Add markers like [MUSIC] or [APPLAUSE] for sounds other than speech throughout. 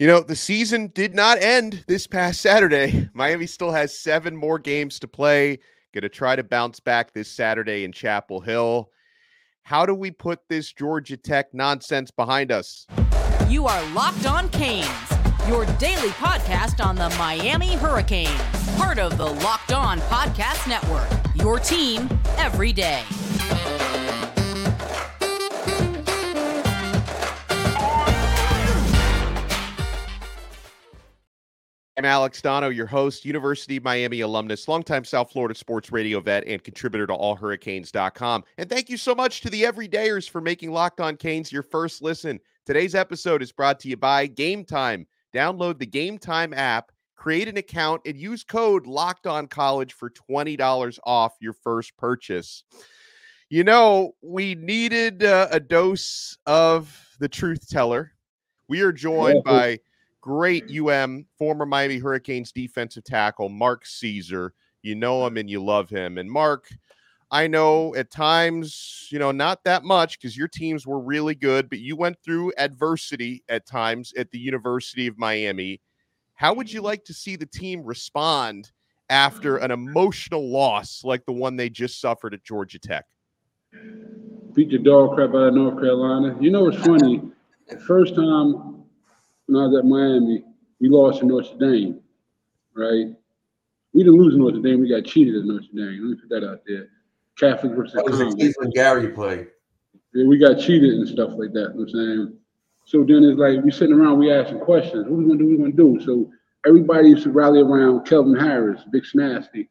You know, the season did not end this past Saturday. [LAUGHS] Miami still has seven more games to play. Going to try to bounce back this Saturday in Chapel Hill. How do we put this Georgia Tech nonsense behind us? You are Locked On Canes, your daily podcast on the Miami Hurricanes, part of the Locked On Podcast Network. Your team every day. I'm Alex Donno, your host, University of Miami alumnus, longtime South Florida sports radio vet, and contributor to allhurricanes.com. And thank you so much to the everydayers for making Locked On Canes your first listen. Today's episode is brought to you by Game Time. Download the Game Time app, create an account, and use code Locked On College for $20 off your first purchase. You know, we needed uh, a dose of the truth teller. We are joined by great UM, former Miami Hurricanes defensive tackle, Mark Caesar. You know him and you love him. And Mark, I know at times, you know, not that much because your teams were really good, but you went through adversity at times at the University of Miami. How would you like to see the team respond after an emotional loss like the one they just suffered at Georgia Tech? Beat the dog crap out of North Carolina. You know, it's funny. The first time when I was at Miami, we lost to Notre Dame, right? We didn't lose Notre Dame. We got cheated at Notre Dame. Let me put that out there. Catholic versus That was the Cleveland Gary play. Yeah, we got cheated and stuff like that. You know what I'm saying? So then it's like we sitting around, we asking questions. What we gonna do? What we gonna do? So everybody used to rally around Kelvin Harris, Big Snasty.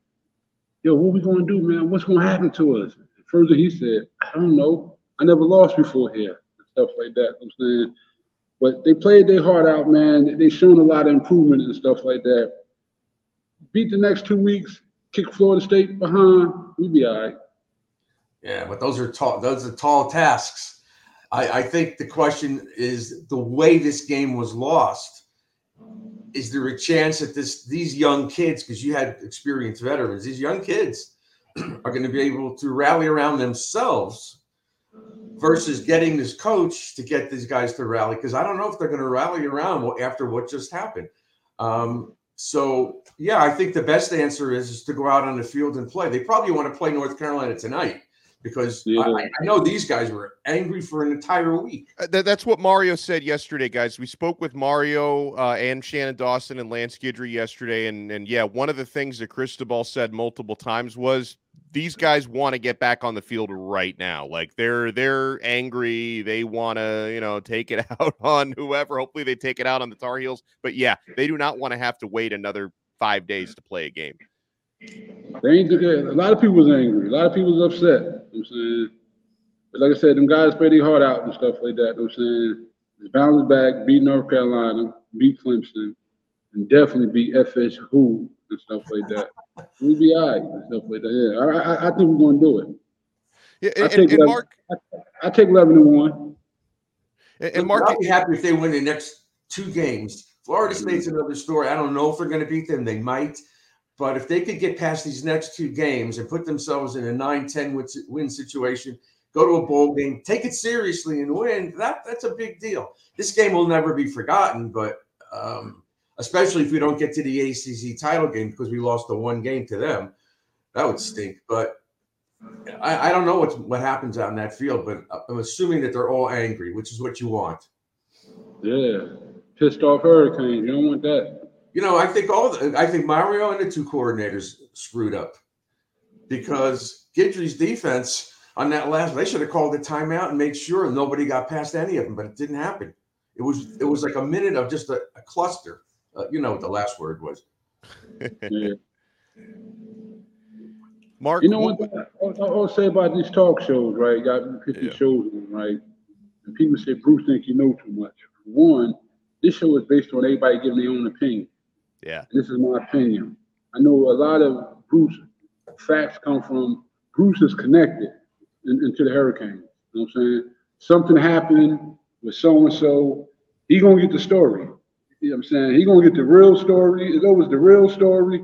Yo, what we gonna do, man? What's gonna happen to us? Further, he said, I don't know. I never lost before here. And stuff like that. You know what I'm saying? But they played their heart out, man. They shown a lot of improvement and stuff like that. Beat the next two weeks, kick Florida State behind, we be all right. Yeah, but those are tall. Those are tall tasks. I, I think the question is the way this game was lost. Is there a chance that this these young kids, because you had experienced veterans, these young kids [CLEARS THROAT] are going to be able to rally around themselves versus getting this coach to get these guys to rally? Because I don't know if they're going to rally around after what just happened. Um, so yeah, I think the best answer is, is to go out on the field and play. They probably want to play North Carolina tonight because Yeah. I, I know these guys were angry for an entire week. Uh, th- that's what Mario said yesterday, guys. We spoke with Mario uh, and Shannon Dawson and Lance Guidry yesterday, and and yeah, one of the things that Cristobal said multiple times was these guys want to get back on the field right now. Like they're they're angry. They want to you know take it [LAUGHS] out on whoever. Hopefully, they take it out on the Tar Heels. But yeah, they do not want to have to wait another five days to play a game. They a lot of people was angry. A lot of people was upset. You know I'm saying? But like I said, them guys played their heart out and stuff like that. You know I'm saying? Just bounce back, beat North Carolina, beat Clemson, and definitely beat FSU and stuff like that. We be all right and stuff like that. Yeah, I, I, I think we're gonna do it. Yeah, I and, take and, and that- Mark I take eleven and one. and, and Mark. I'll be happy if they win the next two games. Florida State's another story. I don't know if they're going to beat them. They might. But if they could get past these next two games and put themselves in a 9-10 win, win situation, go to a bowl game, take it seriously and win, that that's a big deal. This game will never be forgotten, but um, especially if we don't get to the ACC title game because we lost the one game to them, that would stink. But I, I don't know what's, what happens out in that field, but I'm assuming that they're all angry, which is what you want. Yeah, pissed off Hurricanes. You don't want that. You know, I think all the, I think Mario and the two coordinators screwed up because Guidry's defense on that last they should have called a timeout and made sure nobody got past any of them, but it didn't happen. It was it was like a minute of just a, a cluster. Uh, you know what the last word was. Yeah. Mark, You know what? I I'll say about these talk shows, right? Got 50 Yeah. shows right? And people say Bruce think you know too much. One, this show is based on everybody giving their own opinion. Yeah. This is my opinion. I know a lot of Bruce facts come from Bruce is connected in, into the hurricane. You know what I'm saying? Something happened with so and so. He gonna get the story. You know what I'm saying? He gonna get the real story. It's always the real story.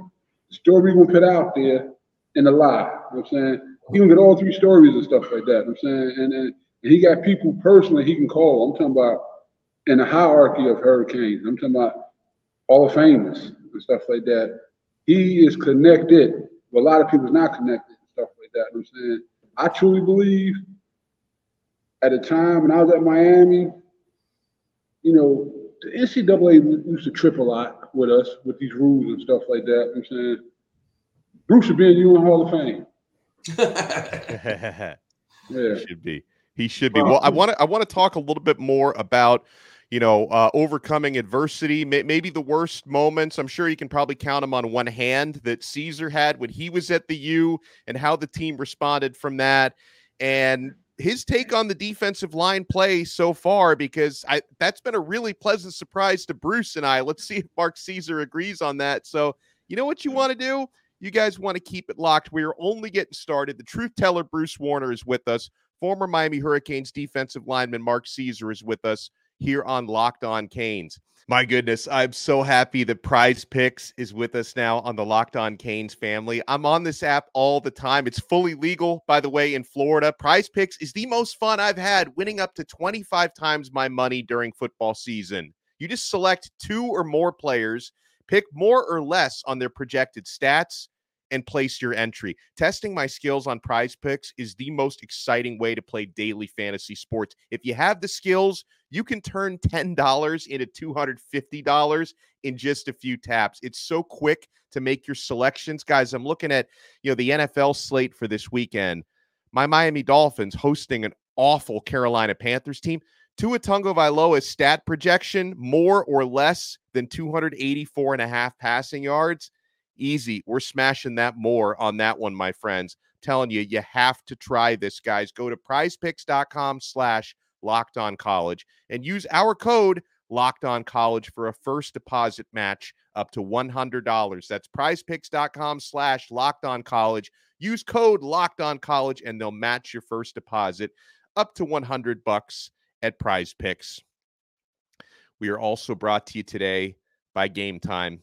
The story we gonna put out there and a lie. You know what I'm saying? He gonna get all three stories and stuff like that. You know I'm saying? And, he got people personally he can call. I'm talking about in the hierarchy of Hurricanes. I'm talking about all of famous and stuff like that. He is connected. Well, a lot of people's not connected and stuff like that. You know I'm saying I truly believe at the time when I was at Miami, you know, the NCAA used to trip a lot with us with these rules and stuff like that. I'm saying Bruce should be in the Hall of Fame. [LAUGHS] yeah. Should be. He should be. Well, I want to I want to talk a little bit more about you know uh, overcoming adversity. May, maybe the worst moments. I'm sure you can probably count them on one hand that Caesar had when he was at the U, and how the team responded from that, and his take on the defensive line play so far. Because I that's been a really pleasant surprise to Bruce and I. Let's see if Mark Caesar agrees on that. So you know what you want to do. You guys want to keep it locked. We are only getting started. The truth teller, Bruce Warner, is with us. Former Miami Hurricanes defensive lineman Mark Caesar is with us here on Locked On Canes. My goodness, I'm so happy that Prize Picks is with us now on the Locked On Canes family. I'm on this app all the time. It's fully legal, by the way, in Florida. Prize Picks is the most fun I've had, winning up to 25 times my money during football season. You just select two or more players, pick more or less on their projected stats, and place your entry. Testing my skills on prize picks is the most exciting way to play daily fantasy sports. If you have the skills, you can turn $10 into $250 in just a few taps. It's so quick to make your selections. Guys, I'm looking at, you know, the NFL slate for this weekend. My Miami Dolphins hosting an awful Carolina Panthers team. Tua Tagovailoa's stat projection more or less than 284 and a half passing yards Easy. We're smashing that more on that one, my friends. telling you, you have to try this, guys. Go to prizepicks.com slash locked on college and use our code locked on college for a first deposit match up to $100. That's prizepicks.com slash locked on college. Use code locked on college and they'll match your first deposit up to 100 bucks at prize picks. We are also brought to you today by Game Time.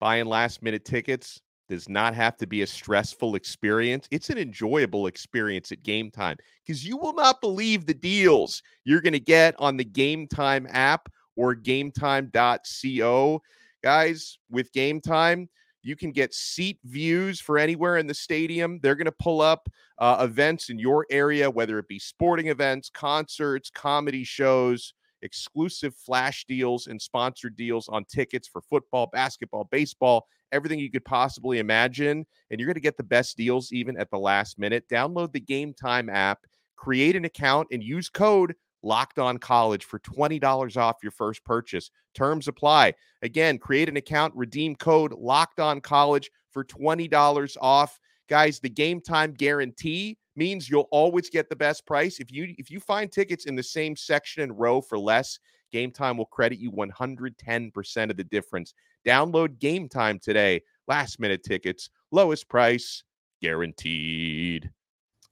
Buying last minute tickets does not have to be a stressful experience. It's an enjoyable experience at game time because you will not believe the deals you're going to get on the game time app or gametime.co. Guys, with game time, you can get seat views for anywhere in the stadium. They're going to pull up uh, events in your area, whether it be sporting events, concerts, comedy shows exclusive flash deals and sponsored deals on tickets for football, basketball, baseball, everything you could possibly imagine. And you're going to get the best deals even at the last minute. Download the Game Time app, create an account, and use code Locked On College for $20 off your first purchase. Terms apply. Again, create an account, redeem code Locked On College for $20 off. Guys, the game time guarantee means you'll always get the best price. If you if you find tickets in the same section and row for less, Game Time will credit you 110% of the difference. Download Game Time today. Last minute tickets, lowest price guaranteed.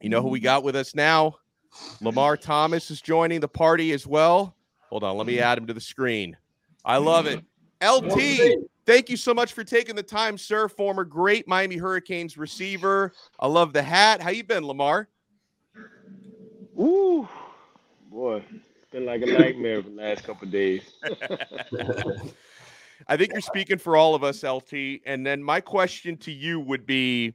You know who we mm-hmm. got with us now? Lamar Thomas is joining the party as well. Hold on, let me add him to the screen. I love it. LT, thank you so much for taking the time, sir. Former great Miami Hurricanes receiver. I love the hat. How you been, Lamar? Ooh, boy, it's been like a nightmare for the last couple days. [LAUGHS] I think you're speaking for all of us, LT. And then my question to you would be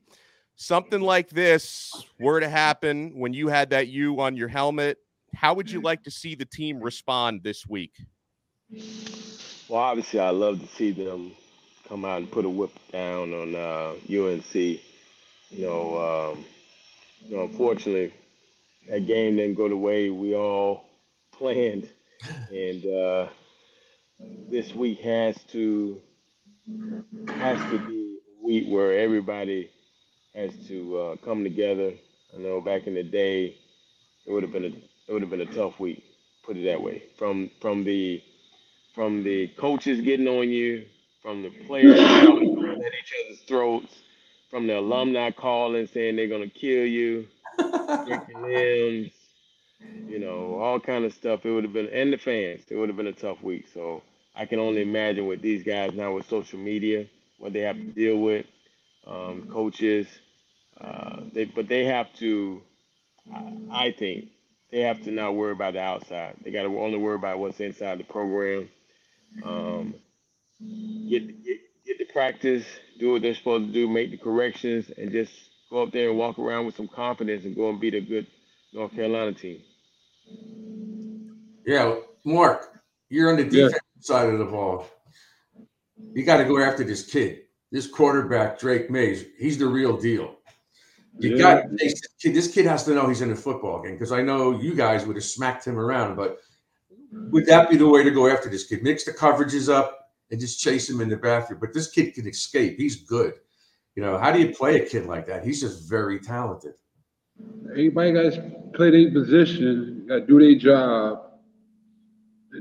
something like this were to happen when you had that U on your helmet. How would you like to see the team respond this week? Well, obviously, I love to see them come out and put a whip down on uh, UNC. You know, um, you know, unfortunately, that game didn't go the way we all [LAUGHS] planned, and uh, this week has to has to be a week where everybody has to uh, come together. I know back in the day, it would have been a it would have been a tough week. Put it that way. From from the from the coaches getting on you, from the players at each other's throats, from the alumni calling saying they're gonna kill you, limbs, you know, all kind of stuff. It would have been, and the fans, it would have been a tough week. So I can only imagine what these guys now with social media, what they have to deal with, um, coaches. Uh, they, but they have to, I think, they have to not worry about the outside. They got to only worry about what's inside the program. Um, get, get get to practice, do what they're supposed to do, make the corrections, and just go up there and walk around with some confidence and go and beat a good North Carolina team. Yeah, Mark, you're on the defense yeah. side of the ball. You got to go after this kid, this quarterback, Drake Maye. He's the real deal. You yeah. got this kid. This kid has to know he's in a football game because I know you guys would have smacked him around. But would that be the way to go after this kid? Mix the coverages up and just chase him in the bathroom. But this kid can escape. He's good. You know, how do you play a kid like that? He's just very talented. Everybody got to play their position, got to do their job.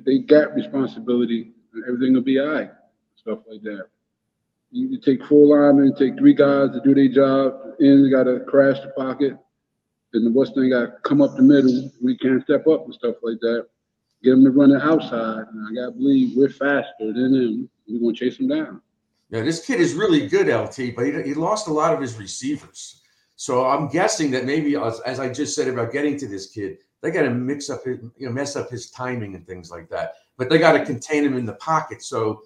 They got responsibility, and everything will be all right. Stuff like that. You take four linemen, take three guys to do their job, and got to crash the pocket. And the Western got to come up the middle. We can't step up and stuff like that. Get them to run the outside. And I got to believe we're faster than them. We're going to chase them down. Yeah, this kid is really good, LT, but he, he lost a lot of his receivers. So I'm guessing that maybe, as, as I just said about getting to this kid, they got to mix up, his, you know, mess up his timing and things like that. But they got to contain him in the pocket. So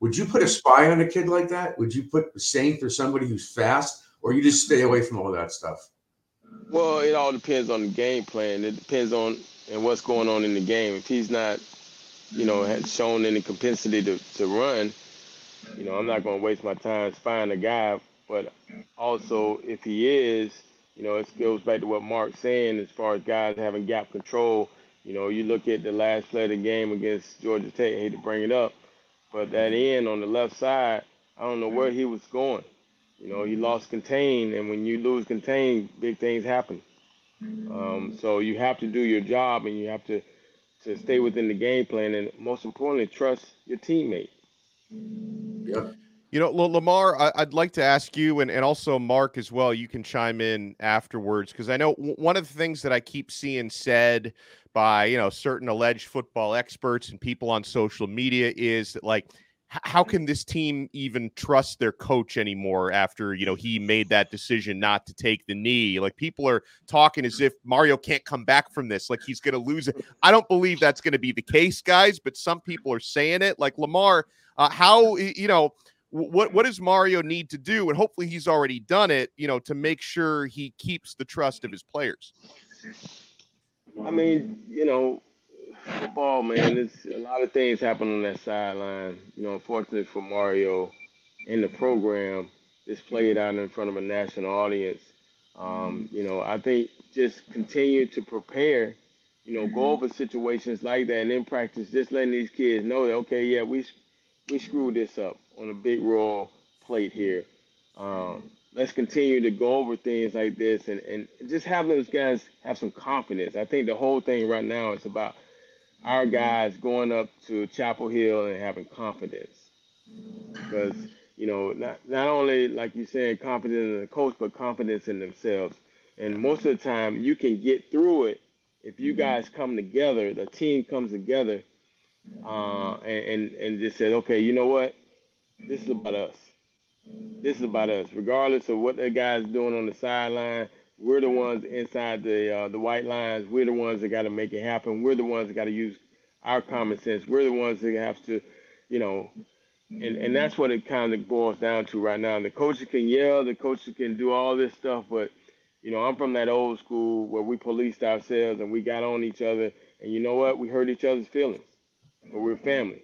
would you put a spy on a kid like that? Would you put the Saint or somebody who's fast, or you just stay away from all that stuff? Well, it all depends on the game plan. It depends on and what's going on in the game. If he's not, you know, has shown any propensity to, to run, you know, I'm not going to waste my time spying a guy. But also, if he is, you know, it goes back to what Mark's saying as far as guys having gap control. You know, you look at the last play of the game against Georgia Tech. I hate to bring it up, but that end on the left side, I don't know where he was going. You know, he lost contain, and when you lose contain, big things happen. Um, so you have to do your job, and you have to to stay within the game plan, and most importantly, trust your teammate. Yep. You know, Lamar, I'd like to ask you, and, and also Mark as well. You can chime in afterwards because I know one of the things that I keep seeing said by you know certain alleged football experts and people on social media is that like how can this team even trust their coach anymore after you know he made that decision not to take the knee? Like people are talking as if mario can't come back from this like he's going to lose it. I don't believe that's going to be the case guys but some people are saying it. Like lamar uh, how you know what what does mario need to do? And hopefully he's already done it you know to make sure he keeps the trust of his players. I mean, you know, football, man, it's a lot of things happen on that sideline. You know, unfortunately for Mario in the program, this played out in front of a national audience. Um, you know, I think just continue to prepare, you know, go over situations like that and in practice, just letting these kids know that, okay, yeah, we we screwed this up on a big roll plate here. Um, let's continue to go over things like this and, and just have those guys have some confidence. I think the whole thing right now is about our guys going up to Chapel Hill and having confidence. Because, you know, not, not only, like you said, confidence in the coach, but confidence in themselves. And most of the time, you can get through it if you guys come together, the team comes together uh, and, and, and just says, okay, you know what? This is about us this is about us. Regardless of what that guy's doing on the sideline, we're the ones inside the uh, the white lines. We're the ones that got to make it happen. We're the ones that got to use our common sense. We're the ones that have to, you know, and and that's what it kind of boils down to right now. The coaches can yell, the coaches can do all this stuff, but you know, I'm from that old school where we policed ourselves and we got on each other, and you know what? We hurt each other's feelings, but we're family.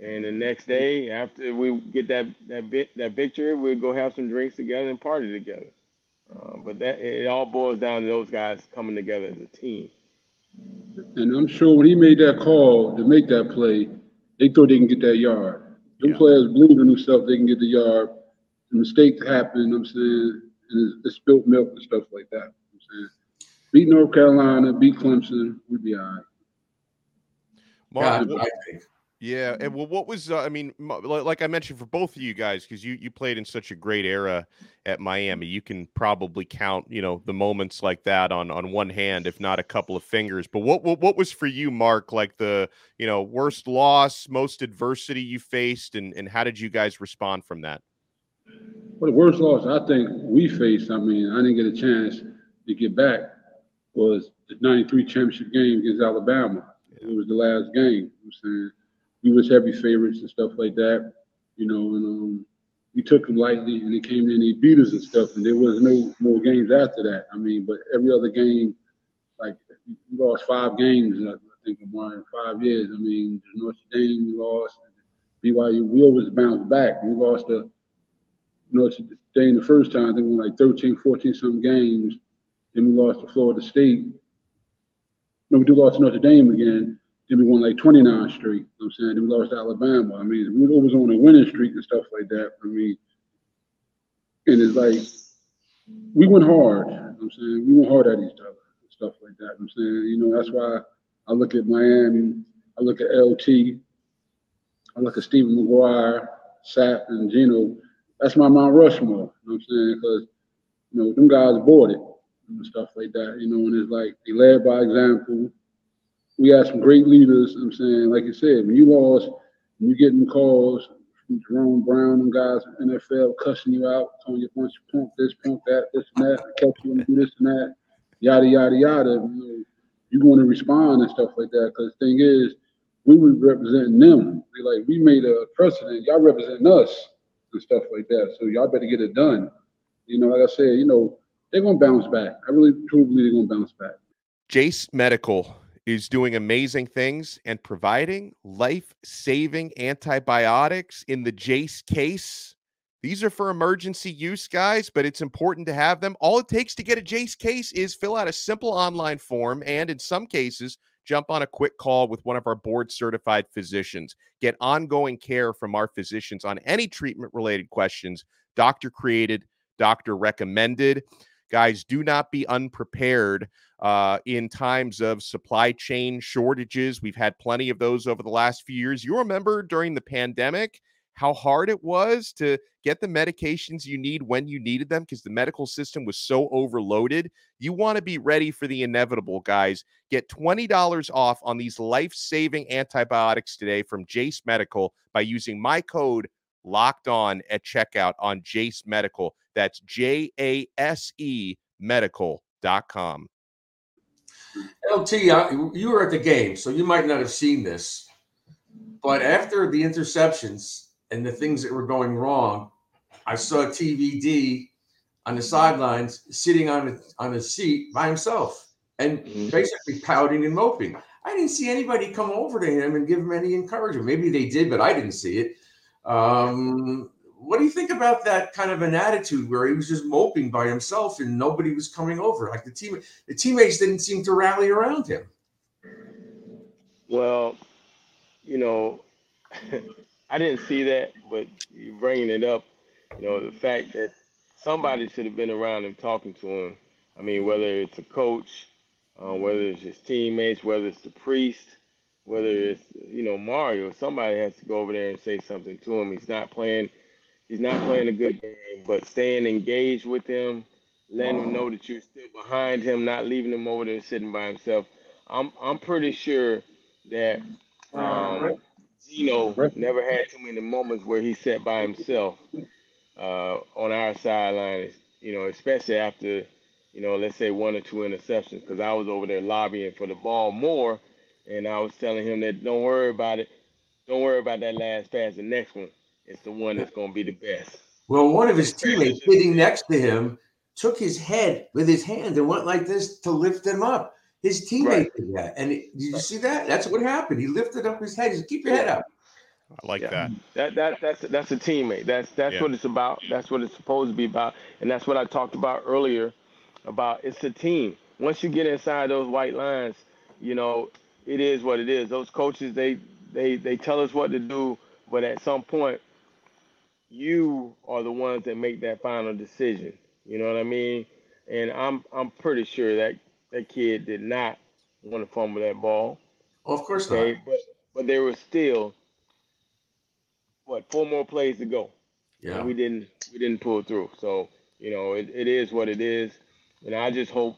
And the next day, after we get that that bit that victory, we'll go have some drinks together and party together. Uh, but that it all boils down to those guys coming together as a team. And I'm sure when he made that call to make that play, they thought they can get that yard. Them yeah. players believe in themselves, they can get the yard. The mistakes happen, I'm saying, and it's, spilled milk and stuff like that. I'm saying, beat North Carolina, beat Clemson, we'd be all right. Mark, I think yeah, and well, what was uh, I mean, like I mentioned for both of you guys, because you you played in such a great era at Miami, you can probably count you know the moments like that on on one hand, if not a couple of fingers. But what what, what was for you, Mark, like the you know worst loss, most adversity you faced, and and how did you guys respond from that? Well, the worst loss I think we faced. I mean, I didn't get a chance to get back. was the '93 championship game against Alabama. It was the last game. I'm saying we was heavy favorites and stuff like that, you know, and um, we took them lightly, and they came in, he beat us and stuff, and there was no more games after that. I mean, but every other game, like we lost five games, I think, in five years. I mean, Notre Dame we lost, BYU we always bounced back. We lost to Notre Dame the first time. I think we won like 13, 14 some games. Then we lost to Florida State. No, we do lost to Notre Dame again. Then we won like 29 Street. You know what I'm saying? Then we lost to Alabama. I mean, we always on a winning streak and stuff like that. I mean, and it's like we went hard. You know what I'm saying? We went hard at each other and stuff like that. You know I'm saying, you know, that's why I look at Miami, I look at LT, I look at Stephen McGuire, Sapp, and Gino. That's my Mount Rushmore. You know what I'm saying? Because, you know, them guys bought it and stuff like that, you know, and it's like they led by example we had some great leaders. I'm saying, like you said, when you lost, when you getting calls from Jerome Brown and guys in NFL cussing you out, telling you bunch of punk this, punk that, this and that, catch you and do this and that, yada yada yada. You know, you to respond and stuff like that. Because the thing is, we were representing them. We like we made a precedent. Y'all representing us and stuff like that. So y'all better get it done. You know, like I said, you know, they're gonna bounce back. I really truly believe they're gonna bounce back. Jase Medical is doing amazing things and providing life saving antibiotics in the Jase case. These are for emergency use, guys, but it's important to have them. All it takes to get a Jase case is fill out a simple online form and, in some cases, jump on a quick call with one of our board certified physicians. Get ongoing care from our physicians on any treatment related questions. Doctor created, doctor recommended. Guys, do not be unprepared uh, in times of supply chain shortages. We've had plenty of those over the last few years. You remember during the pandemic how hard it was to get the medications you need when you needed them because the medical system was so overloaded. You want to be ready for the inevitable, guys. Get $20 off on these life saving antibiotics today from Jase Medical by using my code locked on at checkout on Jase Medical. That's J A S E medical.com. LT, you were at the game, so you might not have seen this. But after the interceptions and the things that were going wrong, I saw TVD on the sidelines sitting on a, on a seat by himself and mm-hmm. basically pouting and moping. I didn't see anybody come over to him and give him any encouragement. Maybe they did, but I didn't see it. Um, what do you think about that kind of an attitude where he was just moping by himself and nobody was coming over? Like the team, the teammates didn't seem to rally around him. Well, you know, [LAUGHS] I didn't see that, but you bringing it up, you know, the fact that somebody should have been around him talking to him. I mean, whether it's a coach, uh, whether it's his teammates, whether it's the priest, whether it's you know Mario, somebody has to go over there and say something to him. He's not playing he's not playing a good game, but staying engaged with him, letting him know that you're still behind him, not leaving him over there sitting by himself. I'm I'm pretty sure that um, Gino never had too many moments where he sat by himself uh, on our sideline. You know, especially after you know, let's say one or two interceptions, because I was over there lobbying for the ball more, and I was telling him that don't worry about it, don't worry about that last pass, the next one is the one that's going to be the best. Well, one of his teammates sitting next to him took his head with his hand and went like this to lift him up. His teammate right. did that. And did you see that? That's what happened. He lifted up his head. He said, Keep your head up. I like yeah. that. That that that's that's a teammate. That's that's yeah. what it's about. That's what it's supposed to be about. And that's what I talked about earlier about it's a team. Once you get inside those white lines, you know, it is what it is. Those coaches they they they tell us what to do, but at some point you are the ones that make that final decision. You know what I mean? And I'm I'm pretty sure that that kid did not want to fumble that ball. Oh, of course okay? not. But but there was still what four more plays to go. Yeah. And we didn't we didn't pull through. So, you know, it, it is what it is. And I just hope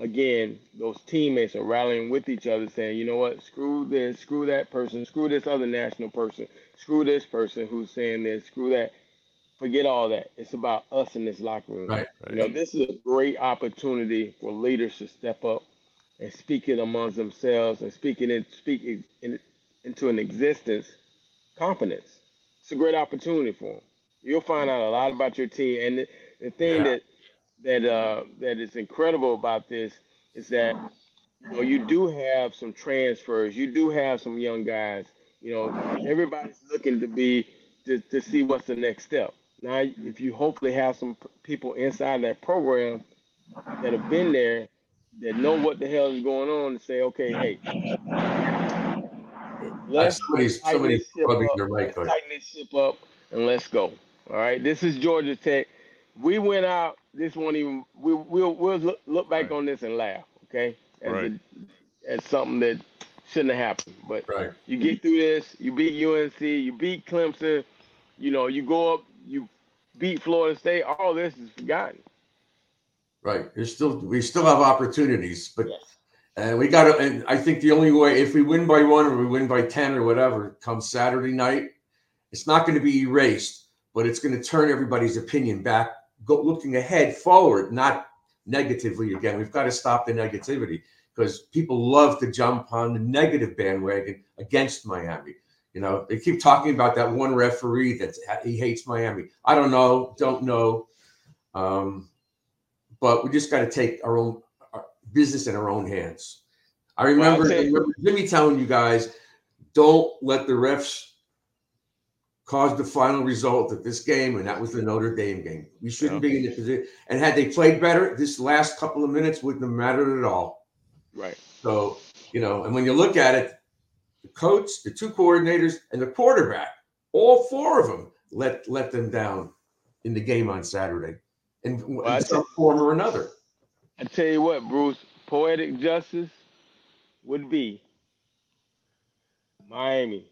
again, those teammates are rallying with each other, saying, you know what, screw this, screw that person, screw this other national person, screw this person who's saying this, screw that. Forget all that. It's about us in this locker room. Right, right. You know, this is a great opportunity for leaders to step up and speak it amongst themselves and speaking it speaking in, into an existence confidence. It's a great opportunity for them. You'll find out a lot about your team, and the, the thing Yeah. that that uh, that is incredible about this is that you know you do have some transfers, you do have some young guys. You know, everybody's looking to be to, to see what's the next step. Now, if you hopefully have some people inside that program that have been there that know what the hell is going on and say, okay, hey, let's somebody's tighten somebody's this ship up. Let's tighten this ship up and let's go. All right. This is Georgia Tech. We went out. This won't even. We, we'll we'll look, look back Right. on this and laugh. Okay. As, Right. a, as something that shouldn't have happened. But Right. you get through this. You beat UNC. You beat Clemson. You know. You go up. You beat Florida State. All this is forgotten. Right. There's still we still have opportunities, but Yes. and we got to. And I think the only way if we win by one or we win by ten or whatever, come Saturday night, it's not going to be erased, but it's going to turn everybody's opinion back, go looking ahead, forward, not negatively again. We've got to stop the negativity because people love to jump on the negative bandwagon against Miami. You know, they keep talking about that one referee that he hates Miami. I don't know, don't know. Um, but we just got to take our own our business in our own hands. I remember, Well, I remember Jimmy telling you guys, don't let the refs cause the final result of this game, and that was the Notre Dame game. We shouldn't be in the position. And had they played better, this last couple of minutes wouldn't have mattered at all. Right. So, you know, and when you look at it, the coach, the two coordinators, and the quarterback, all four of them let let them down in the game on Saturday, in, in I some form or another. I tell you what, Bruce, poetic justice would be Miami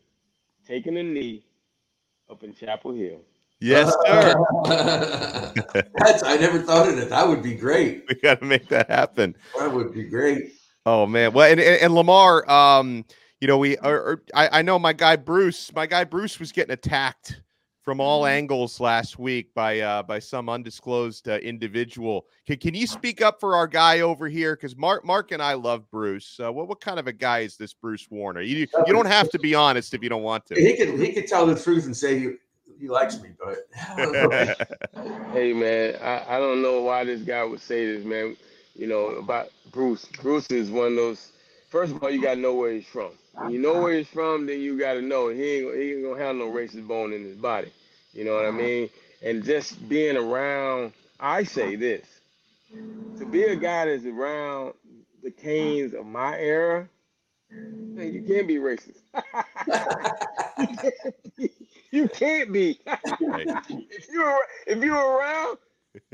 taking a knee up in Chapel Hill. Yes, sir. [LAUGHS] That's I never thought of it. That would be great. we got to make that happen. That would be great. Oh man, well, and, and, and Lamar, um, you know, we, or, or, I, I know my guy Bruce, my guy Bruce was getting attacked from all angles last week by uh, by some undisclosed uh, individual. Can, can you speak up for our guy over here? Because Mark, Mark and I love Bruce. Uh, what what kind of a guy is this Bruce Warner? You you don't have to be honest if you don't want to. He could he could tell the truth and say he, he likes me, but [LAUGHS] [LAUGHS] Hey man, I, I don't know why this guy would say this, man. You know, about Bruce. Bruce is one of those first of all, you gotta know where he's from. When you know where he's from, then you gotta know he ain't he ain't gonna have no racist bone in his body. You know what I uh-huh. mean? And just being around I say this. To be a guy that's around the Canes of my era, man, you can't be racist. [LAUGHS] you can't be. [LAUGHS] Right. if you're if you're around,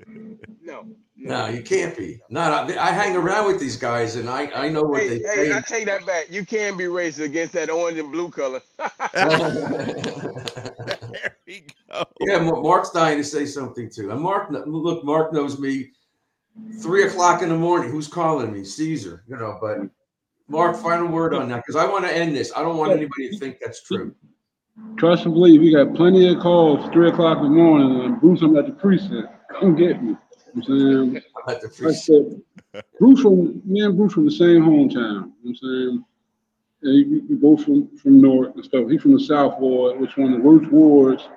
[LAUGHS] no, no, you can't be. No, no, I hang around with these guys, and I I know what Hey, they hey, I say. take that back. You can be racist against that orange and blue color. [LAUGHS] there we go. yeah, Mark's dying to say something too. And Mark, look, Mark knows me. Three o'clock in the morning. Who's calling me? Caesar. You know, but Mark, final word on that because I want to end this. I don't want anybody to think that's true. Trust and believe, we got plenty of calls, three o'clock in the morning, and Bruce, I'm at the precinct. Come get me. You know what I'm saying? I said, Bruce from me and Bruce from the same hometown. You know what I'm saying? And we, both from, from North and stuff. He's from the South Ward, which one of the worst wards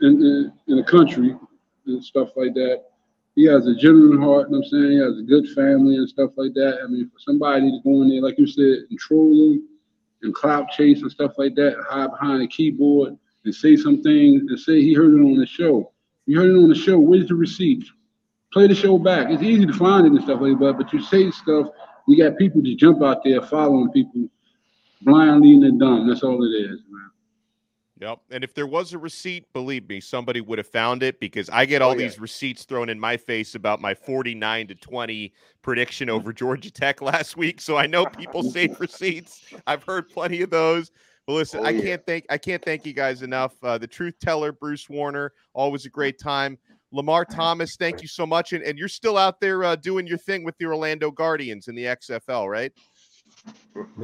in, in, in the country and stuff like that. He has a genuine heart, you know what I'm saying? He has a good family and stuff like that. I mean, for somebody to go in there, like you said, and troll him and clout chase and stuff like that, hide behind a keyboard and say some things and say he heard it on the show. You heard it on the show. Where's the receipt? Play the show back. It's easy to find it and stuff like that, but you say stuff, you got people to jump out there following people blindly and dumb. That's all it is, man. Yep. And if there was a receipt, believe me, somebody would have found it because I get all Oh, yeah. these receipts thrown in my face about my 49 to 20 prediction over Georgia Tech [LAUGHS] last week. So I know people save [LAUGHS] receipts. I've heard plenty of those. But listen, Oh, I can't thank I can't thank you guys enough. Uh, the truth teller, Bruce Warner, always a great time. Lamar Thomas, thank you so much. And, and you're still out there uh, doing your thing with the Orlando Guardians in the XFL, right?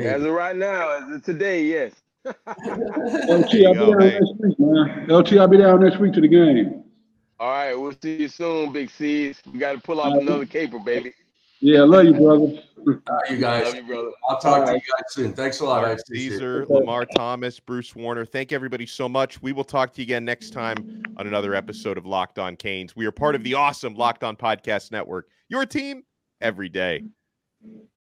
As of right now, as of today, yes. [LAUGHS] LT, I'll go, be down man. next week, man. LT, I'll be down next week to the game. All right, we'll see you soon, Big C's. We got to pull off another caper, baby. Yeah, I love you, brother. All right, you guys. Love you, brother. I'll talk to you guys soon. Thanks a lot. I Mark it. Caesar, Lamar Thomas, Bruce Warner. Thank everybody so much. We will talk to you again next time on another episode of Locked On Canes. We are part of the awesome Locked On Podcast Network. Your team every day.